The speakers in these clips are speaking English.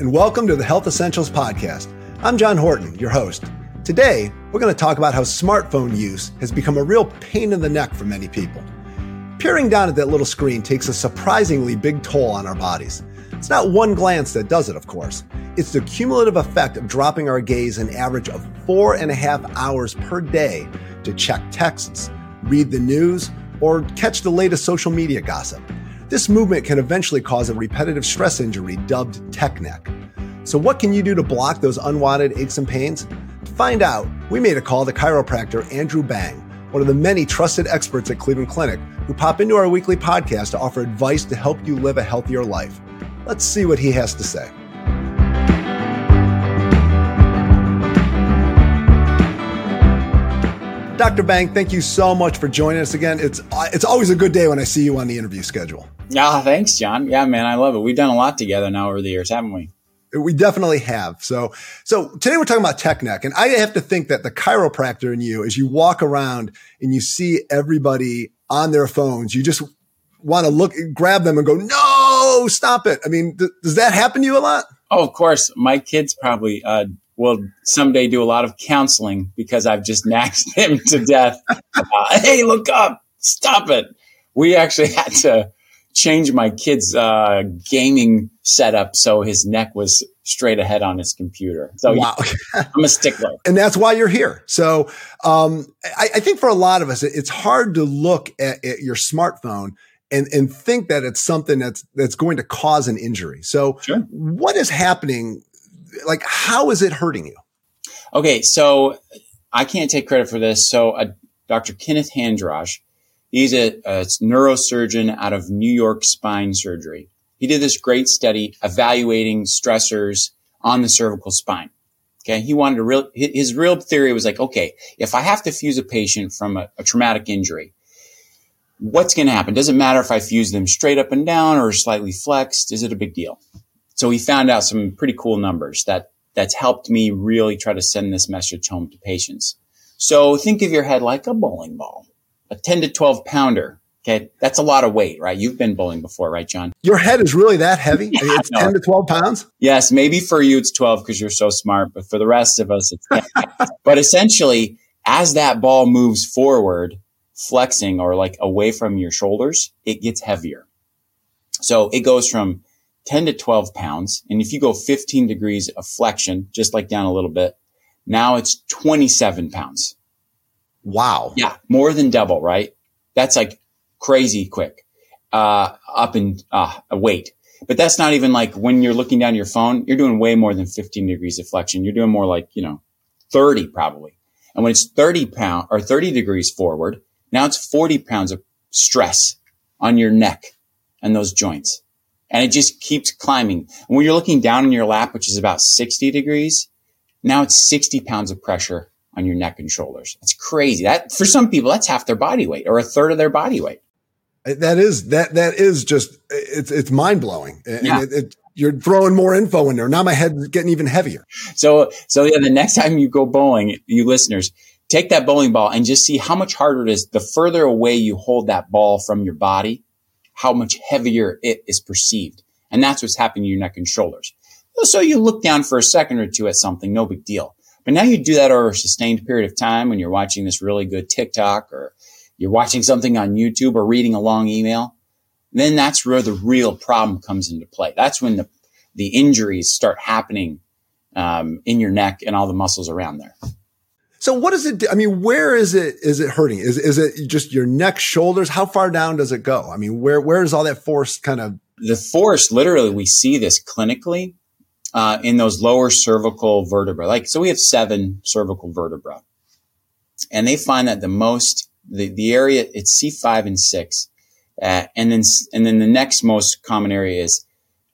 and welcome to the Health Essentials Podcast. I'm John Horton, your host. Today, we're going to talk about how smartphone use has become a real pain in the neck for many people. Peering down at that little screen takes a surprisingly big toll on our bodies. It's not one glance that does it, of course. It's the cumulative effect of dropping our gaze an average of four and a half hours per day to check texts, read the news, or catch the latest social media gossip. This movement can eventually cause a repetitive stress injury dubbed tech neck. So, what can you do to block those unwanted aches and pains? To find out, we made a call to chiropractor Andrew Bang, one of the many trusted experts at Cleveland Clinic who pop into our weekly podcast to offer advice to help you live a healthier life. Let's see what he has to say. Dr. Bang, thank you so much for joining us again. It's uh, it's always a good day when I see you on the interview schedule. Yeah, thanks, John. Yeah, man, I love it. We've done a lot together now over the years, haven't we? We definitely have. So, so today we're talking about tech neck, and I have to think that the chiropractor in you, as you walk around and you see everybody on their phones, you just want to look, grab them, and go, "No, stop it!" I mean, th- does that happen to you a lot? Oh, of course. My kids probably uh, will someday do a lot of counseling because I've just naxed them to death. Uh, hey, look up! Stop it! We actually had to change my kid's uh, gaming setup so his neck was straight ahead on his computer. So wow. yeah, I'm a stickler, and that's why you're here. So um, I, I, think for a lot of us, it's hard to look at, at, your smartphone and and think that it's something that's that's going to cause an injury. So sure. what is happening? Like, how is it hurting you? Okay, so I can't take credit for this. So uh, Dr. Kenneth Hansraj He's a, a neurosurgeon out of New York Spine Surgery. He did this great study evaluating stressors on the cervical spine. Okay. He wanted to real, his real theory was like, okay, if I have to fuse a patient from a, a traumatic injury, what's going to happen? Does it matter if I fuse them straight up and down or slightly flexed? Is it a big deal? So he found out some pretty cool numbers that that's helped me really try to send this message home to patients. So think of your head like a bowling ball a 10 to 12 pounder. Okay. That's a lot of weight, right? You've been bowling before, right, John? Your head is really that heavy? Yeah, it's 10 to 12 pounds? Yes. Maybe for you, it's 12 because you're so smart, but for the rest of us, it's 10. but essentially, as that ball moves forward, flexing or like away from your shoulders, it gets heavier. So it goes from 10 to 12 pounds. And if you go 15 degrees of flexion, just like down a little bit, now it's 27 pounds. Wow. Yeah. More than double, right? That's like crazy quick, uh, up in, uh, weight. But that's not even like when you're looking down your phone, you're doing way more than 15 degrees of flexion. You're doing more like, you know, 30 probably. And when it's 30 pound or 30 degrees forward, now it's 40 pounds of stress on your neck and those joints. And it just keeps climbing. And when you're looking down in your lap, which is about 60 degrees, now it's 60 pounds of pressure on your neck and shoulders. That's crazy. That for some people, that's half their body weight or a third of their body weight. That is that that is just it's it's mind blowing. Yeah. It, it, you're throwing more info in there. Now my head's getting even heavier. So so yeah, the next time you go bowling, you listeners, take that bowling ball and just see how much harder it is. The further away you hold that ball from your body, how much heavier it is perceived. And that's what's happening to your neck and shoulders. So you look down for a second or two at something, no big deal. But now you do that over a sustained period of time when you're watching this really good TikTok or you're watching something on YouTube or reading a long email. Then that's where the real problem comes into play. That's when the, the injuries start happening um, in your neck and all the muscles around there. So what does it do? I mean, where is it, is it hurting? Is, is it just your neck, shoulders? How far down does it go? I mean, where, where is all that force kind of? The force, literally, we see this clinically uh, in those lower cervical vertebrae. Like, so we have seven cervical vertebrae. And they find that the most, the, the area, it's C5 and 6. Uh, and then, and then the next most common area is,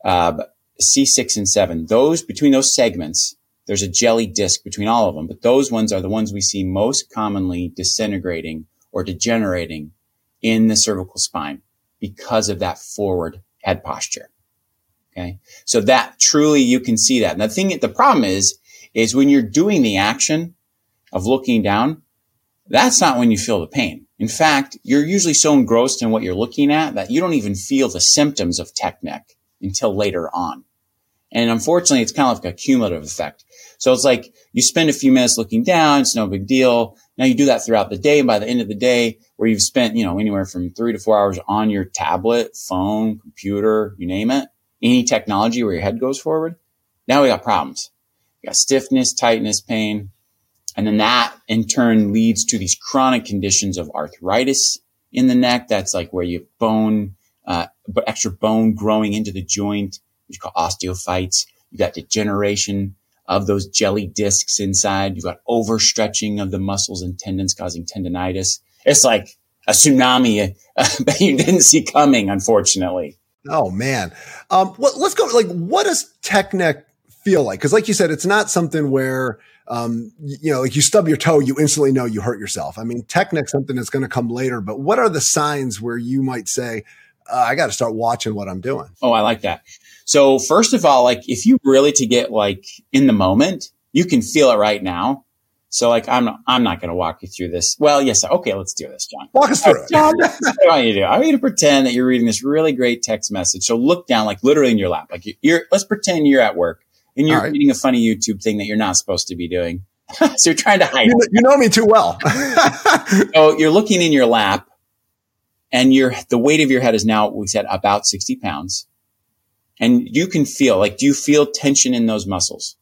uh, C6 and 7. Those, between those segments, there's a jelly disc between all of them, but those ones are the ones we see most commonly disintegrating or degenerating in the cervical spine because of that forward head posture. Okay. So that truly you can see that. And the thing, the problem is, is when you're doing the action of looking down, that's not when you feel the pain. In fact, you're usually so engrossed in what you're looking at that you don't even feel the symptoms of tech neck until later on. And unfortunately, it's kind of like a cumulative effect. So it's like you spend a few minutes looking down. It's no big deal. Now you do that throughout the day. And by the end of the day, where you've spent, you know, anywhere from three to four hours on your tablet, phone, computer, you name it, any technology where your head goes forward, now we got problems. We got stiffness, tightness, pain. And then that in turn leads to these chronic conditions of arthritis in the neck. That's like where you have bone, uh, extra bone growing into the joint, which call osteophytes. You got degeneration of those jelly discs inside. You've got overstretching of the muscles and tendons causing tendonitis. It's like a tsunami that you didn't see coming, unfortunately. Oh man. Um, let's go. Like, what does tech neck feel like? Cause like you said, it's not something where, um, you know, like you stub your toe, you instantly know you hurt yourself. I mean, tech neck something that's going to come later, but what are the signs where you might say, uh, I got to start watching what I'm doing? Oh, I like that. So first of all, like if you really to get like in the moment, you can feel it right now. So like I'm not, I'm not going to walk you through this. Well, yes, okay, let's do this, John. Walk us through it. John, what I want you to do. I want you to pretend that you're reading this really great text message. So look down, like literally in your lap. Like you're. Let's pretend you're at work and you're right. reading a funny YouTube thing that you're not supposed to be doing. so you're trying to hide. You, you know me too well. so you're looking in your lap, and your the weight of your head is now we said about sixty pounds and you can feel like, do you feel tension in those muscles?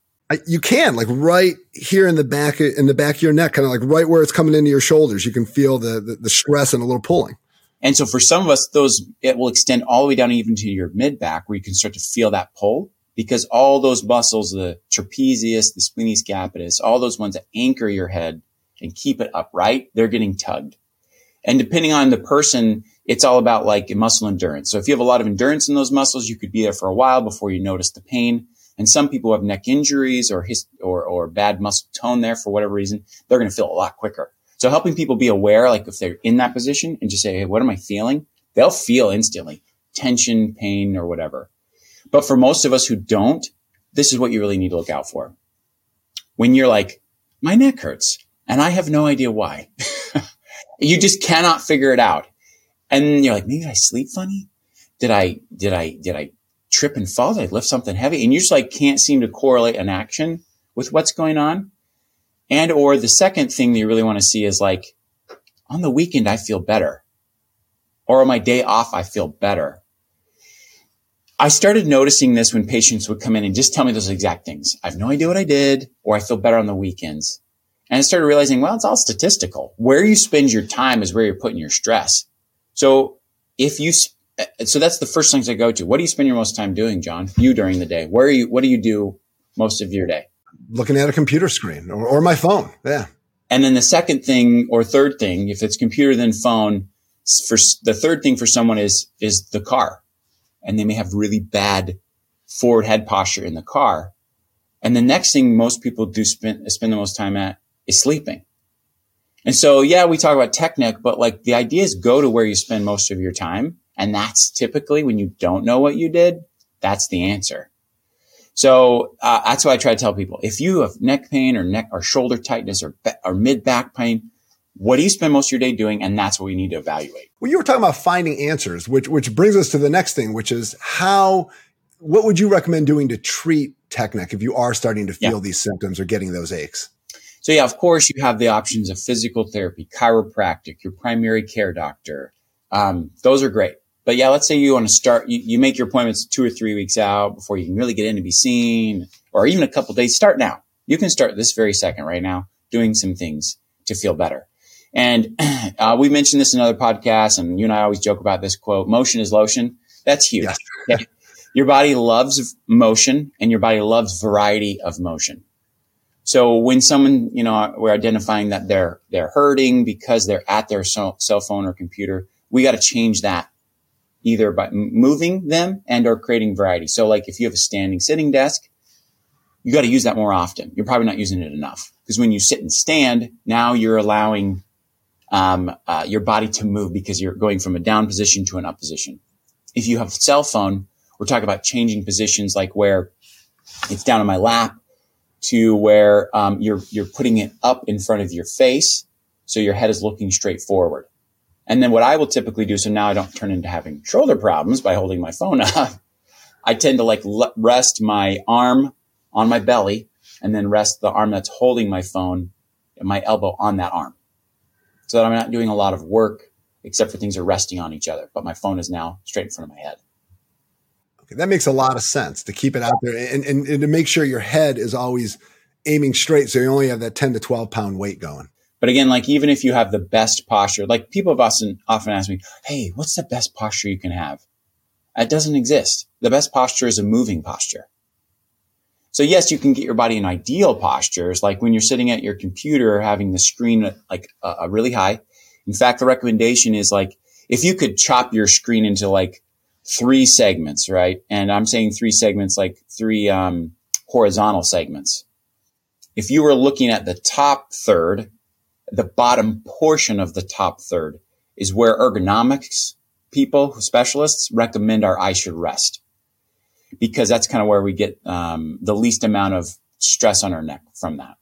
You can like right here in the back, in the back of your neck, kind of like right where it's coming into your shoulders. You can feel the, the, the stress and a little pulling. And so for some of us, those, it will extend all the way down even to your mid back where you can start to feel that pull because all those muscles, the trapezius, the splenius capitis, all those ones that anchor your head and keep it upright, they're getting tugged. And depending on the person, it's all about like muscle endurance. So if you have a lot of endurance in those muscles, you could be there for a while before you notice the pain. And some people have neck injuries or his, or, or bad muscle tone there for whatever reason, they're going to feel a lot quicker. So helping people be aware, like if they're in that position and just say, Hey, what am I feeling? They'll feel instantly tension, pain, or whatever. But for most of us who don't, this is what you really need to look out for. When you're like, my neck hurts and I have no idea why. you just cannot figure it out. And you're like, maybe I sleep funny? Did I, did I, did I trip and fall? They lift something heavy? And you just like can't seem to correlate an action with what's going on. And or the second thing that you really want to see is like, on the weekend, I feel better. Or on my day off, I feel better. I started noticing this when patients would come in and just tell me those exact things. I have no idea what I did, or I feel better on the weekends. And I started realizing, well, it's all statistical. Where you spend your time is where you're putting your stress. So if you, Uh, so that's the first things I go to. What do you spend your most time doing, John? You during the day? Where are you? What do you do most of your day? Looking at a computer screen or, or my phone. Yeah. And then the second thing or third thing, if it's computer then phone, for the third thing for someone is is the car, and they may have really bad forward head posture in the car. And the next thing most people do spend spend the most time at is sleeping. And so, yeah, we talk about tech neck, but like the idea is go to where you spend most of your time. And that's typically when you don't know what you did, that's the answer. So uh, that's why I try to tell people: if you have neck pain or neck or shoulder tightness or or mid back pain, what do you spend most of your day doing? And that's what we need to evaluate. Well, you were talking about finding answers, which which brings us to the next thing, which is how. What would you recommend doing to treat tech neck if you are starting to feel yeah. these symptoms or getting those aches? So yeah, of course you have the options of physical therapy, chiropractic, your primary care doctor. Um, those are great. But yeah, let's say you want to start, you, you, make your appointments two or three weeks out before you can really get in to be seen or even a couple days. Start now. You can start this very second right now doing some things to feel better. And uh, we mentioned this in other podcasts and you and I always joke about this quote, motion is lotion. That's huge. Yes. your body loves motion and your body loves variety of motion. So when someone, you know, we're identifying that they're, they're hurting because they're at their cell phone or computer, we got to change that either by moving them and or creating variety. So like if you have a standing sitting desk, you got to use that more often. You're probably not using it enough because when you sit and stand, now you're allowing um, uh, your body to move because you're going from a down position to an up position. If you have a cell phone, we're talking about changing positions like where it's down on my lap to where um, you're you're putting it up in front of your face, so your head is looking straight forward. And then what I will typically do, so now I don't turn into having shoulder problems by holding my phone up. I tend to like rest my arm on my belly and then rest the arm that's holding my phone my elbow on that arm so that I'm not doing a lot of work except for things are resting on each other. But my phone is now straight in front of my head. Okay, that makes a lot of sense to keep it out there and, and, and to make sure your head is always aiming straight. So you only have that 10 to 12 pound weight going. But again, like even if you have the best posture, like people have often, often ask me, Hey, what's the best posture you can have? It doesn't exist. The best posture is a moving posture. So yes, you can get your body in ideal postures, like when you're sitting at your computer, having the screen like uh, really high. In fact, the recommendation is like, if you could chop your screen into like three segments, right? And I'm saying three segments, like three, um, horizontal segments. If you were looking at the top third, the bottom portion of the top third is where ergonomics people, specialists recommend our eye should rest because that's kind of where we get um, the least amount of stress on our neck from that.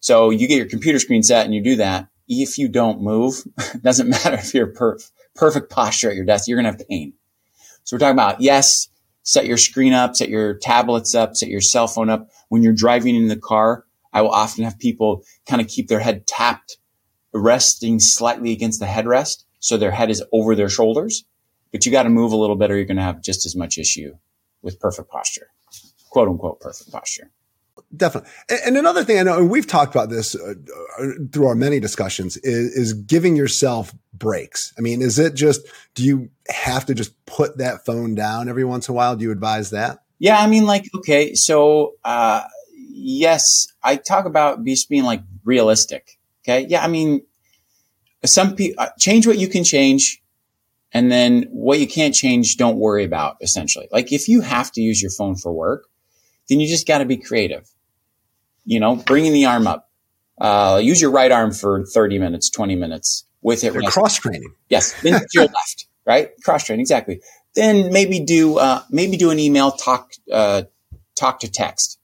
So you get your computer screen set and you do that. If you don't move, doesn't matter if you're per- perfect posture at your desk, you're going to have pain. So we're talking about, yes, set your screen up, set your tablets up, set your cell phone up. When you're driving in the car, I will often have people kind of keep their head tapped, resting slightly against the headrest. So their head is over their shoulders, but you got to move a little bit or you're going to have just as much issue with perfect posture, quote unquote, perfect posture. Definitely. And another thing I know, and we've talked about this uh, uh, through our many discussions, is, is giving yourself breaks. I mean, is it just, do you have to just put that phone down every once in a while? Do you advise that? Yeah. I mean, like, okay. So, uh, yes, I talk about just being like realistic. Okay. Yeah. I mean, some people uh, change what you can change. And then what you can't change, don't worry about essentially. Like if you have to use your phone for work, then you just got to be creative. You know, bringing the arm up, uh, use your right arm for 30 minutes, 20 minutes with it. Cross training. Yes. Then your left, right? Cross training. Exactly. Then maybe do, uh, maybe do an email talk, uh, talk to text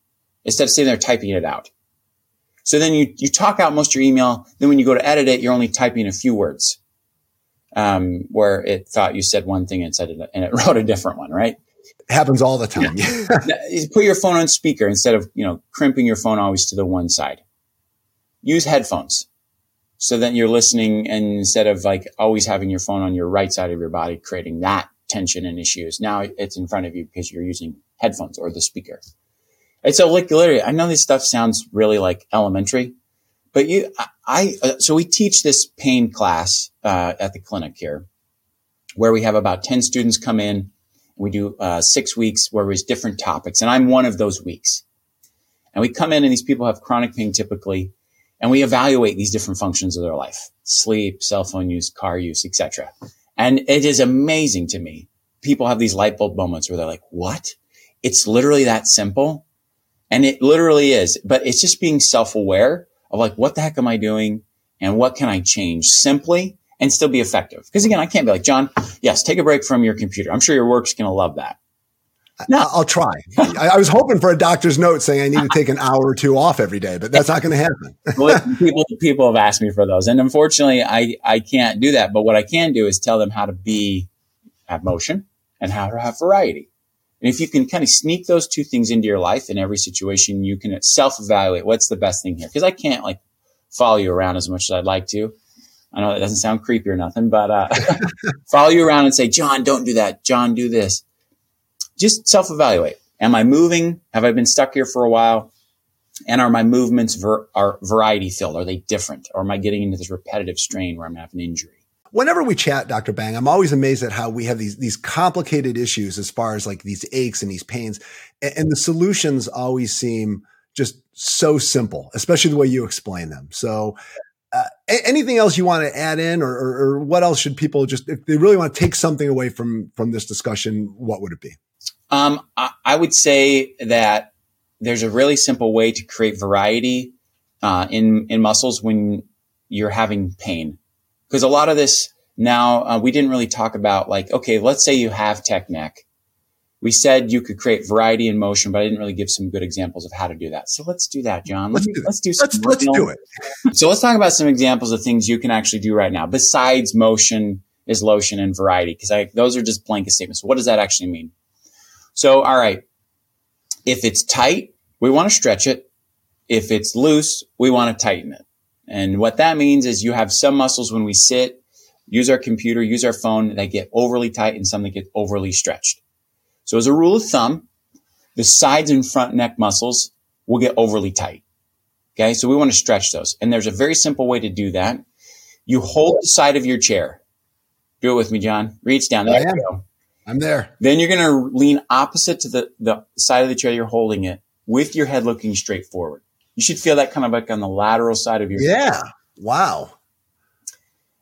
instead of sitting there typing it out. So then you, you talk out most of your email. Then when you go to edit it, you're only typing a few words. Um, where it thought you said one thing and said it, and it wrote a different one, right? It happens all the time. Yeah. Put your phone on speaker instead of, you know, crimping your phone always to the one side. Use headphones. So that you're listening and instead of like always having your phone on your right side of your body, creating that tension and issues. Now it's in front of you because you're using headphones or the speaker. And so like literally, I know this stuff sounds really like elementary, but you, I, uh, so we teach this pain class, uh, at the clinic here where we have about 10 students come in. We do, uh, six weeks where there's different topics. And I'm one of those weeks. And we come in and these people have chronic pain typically, and we evaluate these different functions of their life, sleep, cell phone use, car use, etc. And it is amazing to me. People have these light bulb moments where they're like, what? It's literally that simple. And it literally is, but it's just being self aware of like, what the heck am I doing? And what can I change simply and still be effective? Because again, I can't be like, John, yes, take a break from your computer. I'm sure your work's going to love that. No, I'll try. I, was hoping for a doctor's note saying I need to take an hour or two off every day, but that's not going to happen. people, people have asked me for those. And unfortunately, I, I can't do that. But what I can do is tell them how to be, have motion and how to have variety. And if you can kind of sneak those two things into your life in every situation, you can self evaluate what's the best thing here. Cause I can't like follow you around as much as I'd like to. I know that doesn't sound creepy or nothing, but, uh, follow you around and say, John, don't do that. John, do this. Just self evaluate. Am I moving? Have I been stuck here for a while? And are my movements ver- are variety filled? Are they different? Or am I getting into this repetitive strain where I'm having an injury? Whenever we chat, Dr. Bang, I'm always amazed at how we have these, these complicated issues as far as like these aches and these pains. And, and the solutions always seem just so simple, especially the way you explain them. So, uh, anything else you want to add in or, or, or, what else should people just, if they really want to take something away from, from this discussion, what would it be? Um, I, I would say that there's a really simple way to create variety, uh, in, in muscles when you're having pain because a lot of this now uh, we didn't really talk about like okay let's say you have tech neck. We said you could create variety in motion but i didn't really give some good examples of how to do that. So let's do that john. Let's, do, let's do let's, let's do it. So let's talk about some examples of things you can actually do right now besides motion is lotion and variety because those are just blanket statements. What does that actually mean? So, all right. If it's tight, we want to stretch it. If it's loose, we want to tighten it. And what that means is you have some muscles when we sit, use our computer, use our phone that get overly tight and some that get overly stretched. So as a rule of thumb, the sides and front neck muscles will get overly tight. Okay. So we want to stretch those. And there's a very simple way to do that. You hold the side of your chair. Do it with me, John. Reach down. There you go. I'm there. Then you're going to lean opposite to the, the side of the chair you're holding it with your head looking straight forward. You should feel that kind of like on the lateral side of your Yeah. Head. Wow.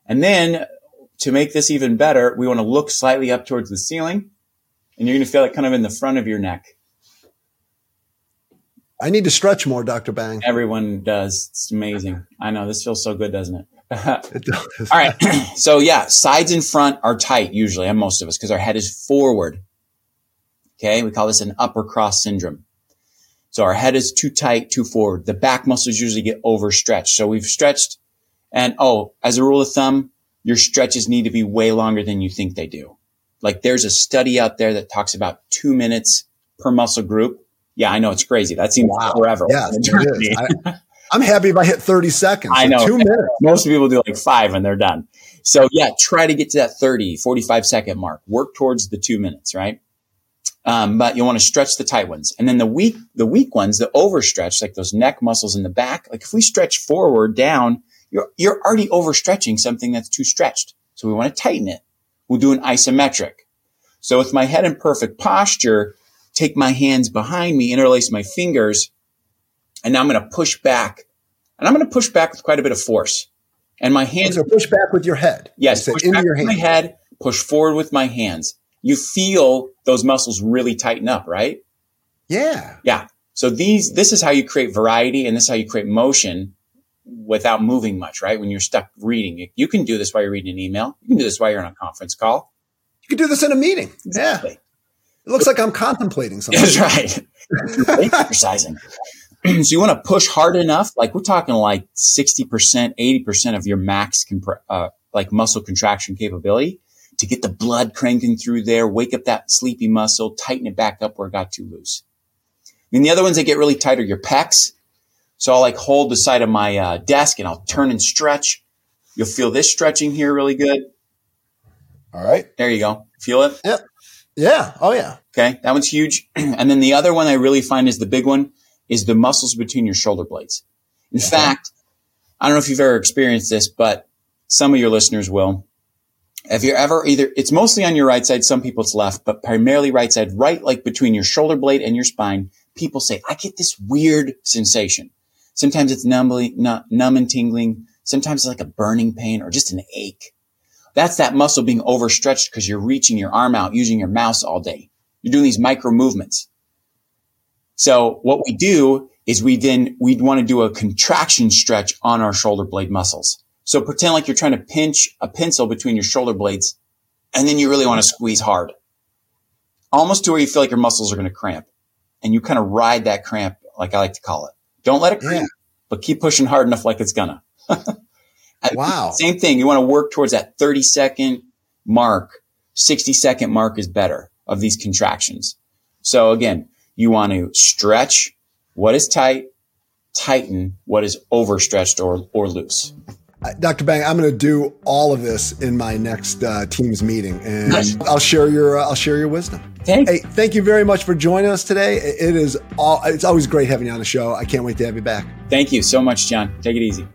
And then to make this even better, we want to look slightly up towards the ceiling and you're going to feel it kind of in the front of your neck. I need to stretch more, Dr. Bang. Everyone does. It's amazing. I know this feels so good, doesn't it? it does. All right. so yeah, sides and front are tight usually on most of us because our head is forward. Okay. We call this an upper cross syndrome. So our head is too tight, too forward. The back muscles usually get overstretched. So we've stretched and oh, as a rule of thumb, your stretches need to be way longer than you think they do. Like there's a study out there that talks about two minutes per muscle group. Yeah, I know it's crazy. That seems wow. forever. Yeah, I, am happy if I hit 30 seconds. I know. Two minutes. Most people do like five and they're done. So yeah, try to get to that 30, 45 second mark. Work towards the two minutes, right? Um, but you want to stretch the tight ones. And then the weak, the weak ones, the overstretch, like those neck muscles in the back. Like if we stretch forward down, you're, you're already overstretching something that's too stretched. So we want to tighten it. We'll do an isometric. So with my head in perfect posture, take my hands behind me, interlace my fingers, and now I'm going to push back. And I'm going to push back with quite a bit of force. And my hands. So push back with your head. Yes, push into your hand. my head, push forward with my hands. You feel those muscles really tighten up, right? Yeah. Yeah. So these, this is how you create variety and this is how you create motion without moving much, right? When you're stuck reading, you can do this while you're reading an email. You can do this while you're on a conference call. You can do this in a meeting. Exactly. Yeah. It looks like I'm contemplating something. That's right. exercising. so you want to push hard enough. Like we're talking like 60%, 80% of your max, comp- uh, like muscle contraction capability to get the blood cranking through there, wake up that sleepy muscle, tighten it back up where it got too loose. And the other ones that get really tight are your pecs. So I'll like hold the side of my uh, desk and I'll turn and stretch. You'll feel this stretching here really good. All right. There you go. Feel it? Yep. Yeah. Oh, yeah. Okay. That one's huge. and then the other one I really find is the big one is the muscles between your shoulder blades. In yeah. fact, I don't know if you've ever experienced this, but some of your listeners will. Have you're ever either, it's mostly on your right side, some people it's left, but primarily right side, right like between your shoulder blade and your spine, people say, I get this weird sensation. Sometimes it's numbly, numb and tingling. Sometimes it's like a burning pain or just an ache. That's that muscle being overstretched because you're reaching your arm out using your mouse all day. You're doing these micro movements. So what we do is we then, we'd want to do a contraction stretch on our shoulder blade muscles. So pretend like you're trying to pinch a pencil between your shoulder blades and then you really want to squeeze hard. Almost to where you feel like your muscles are going to cramp and you kind of ride that cramp, like I like to call it. Don't let it cramp, yeah. but keep pushing hard enough like it's gonna. wow. Same thing. You want to work towards that 30 second mark. 60 second mark is better of these contractions. So again, you want to stretch what is tight, tighten what is overstretched or, or loose. Dr. Bang, I'm going to do all of this in my next uh, Teams meeting, and nice. I'll share your uh, I'll share your wisdom. Thanks. Hey, thank you very much for joining us today. It is all it's always great having you on the show. I can't wait to have you back. Thank you so much, John. Take it easy.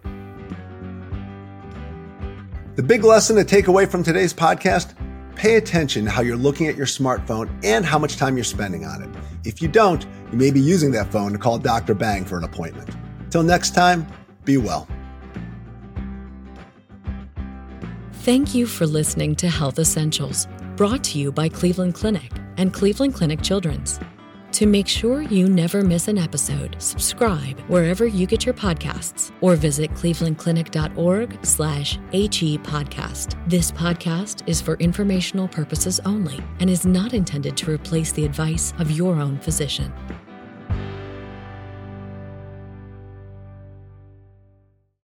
The big lesson to take away from today's podcast: pay attention how you're looking at your smartphone and how much time you're spending on it. If you don't, you may be using that phone to call Dr. Bang for an appointment. Till next time, be well. Thank you for listening to Health Essentials, brought to you by Cleveland Clinic and Cleveland Clinic Children's. To make sure you never miss an episode, subscribe wherever you get your podcasts or visit clevelandclinic.org slash HE podcast. This podcast is for informational purposes only and is not intended to replace the advice of your own physician.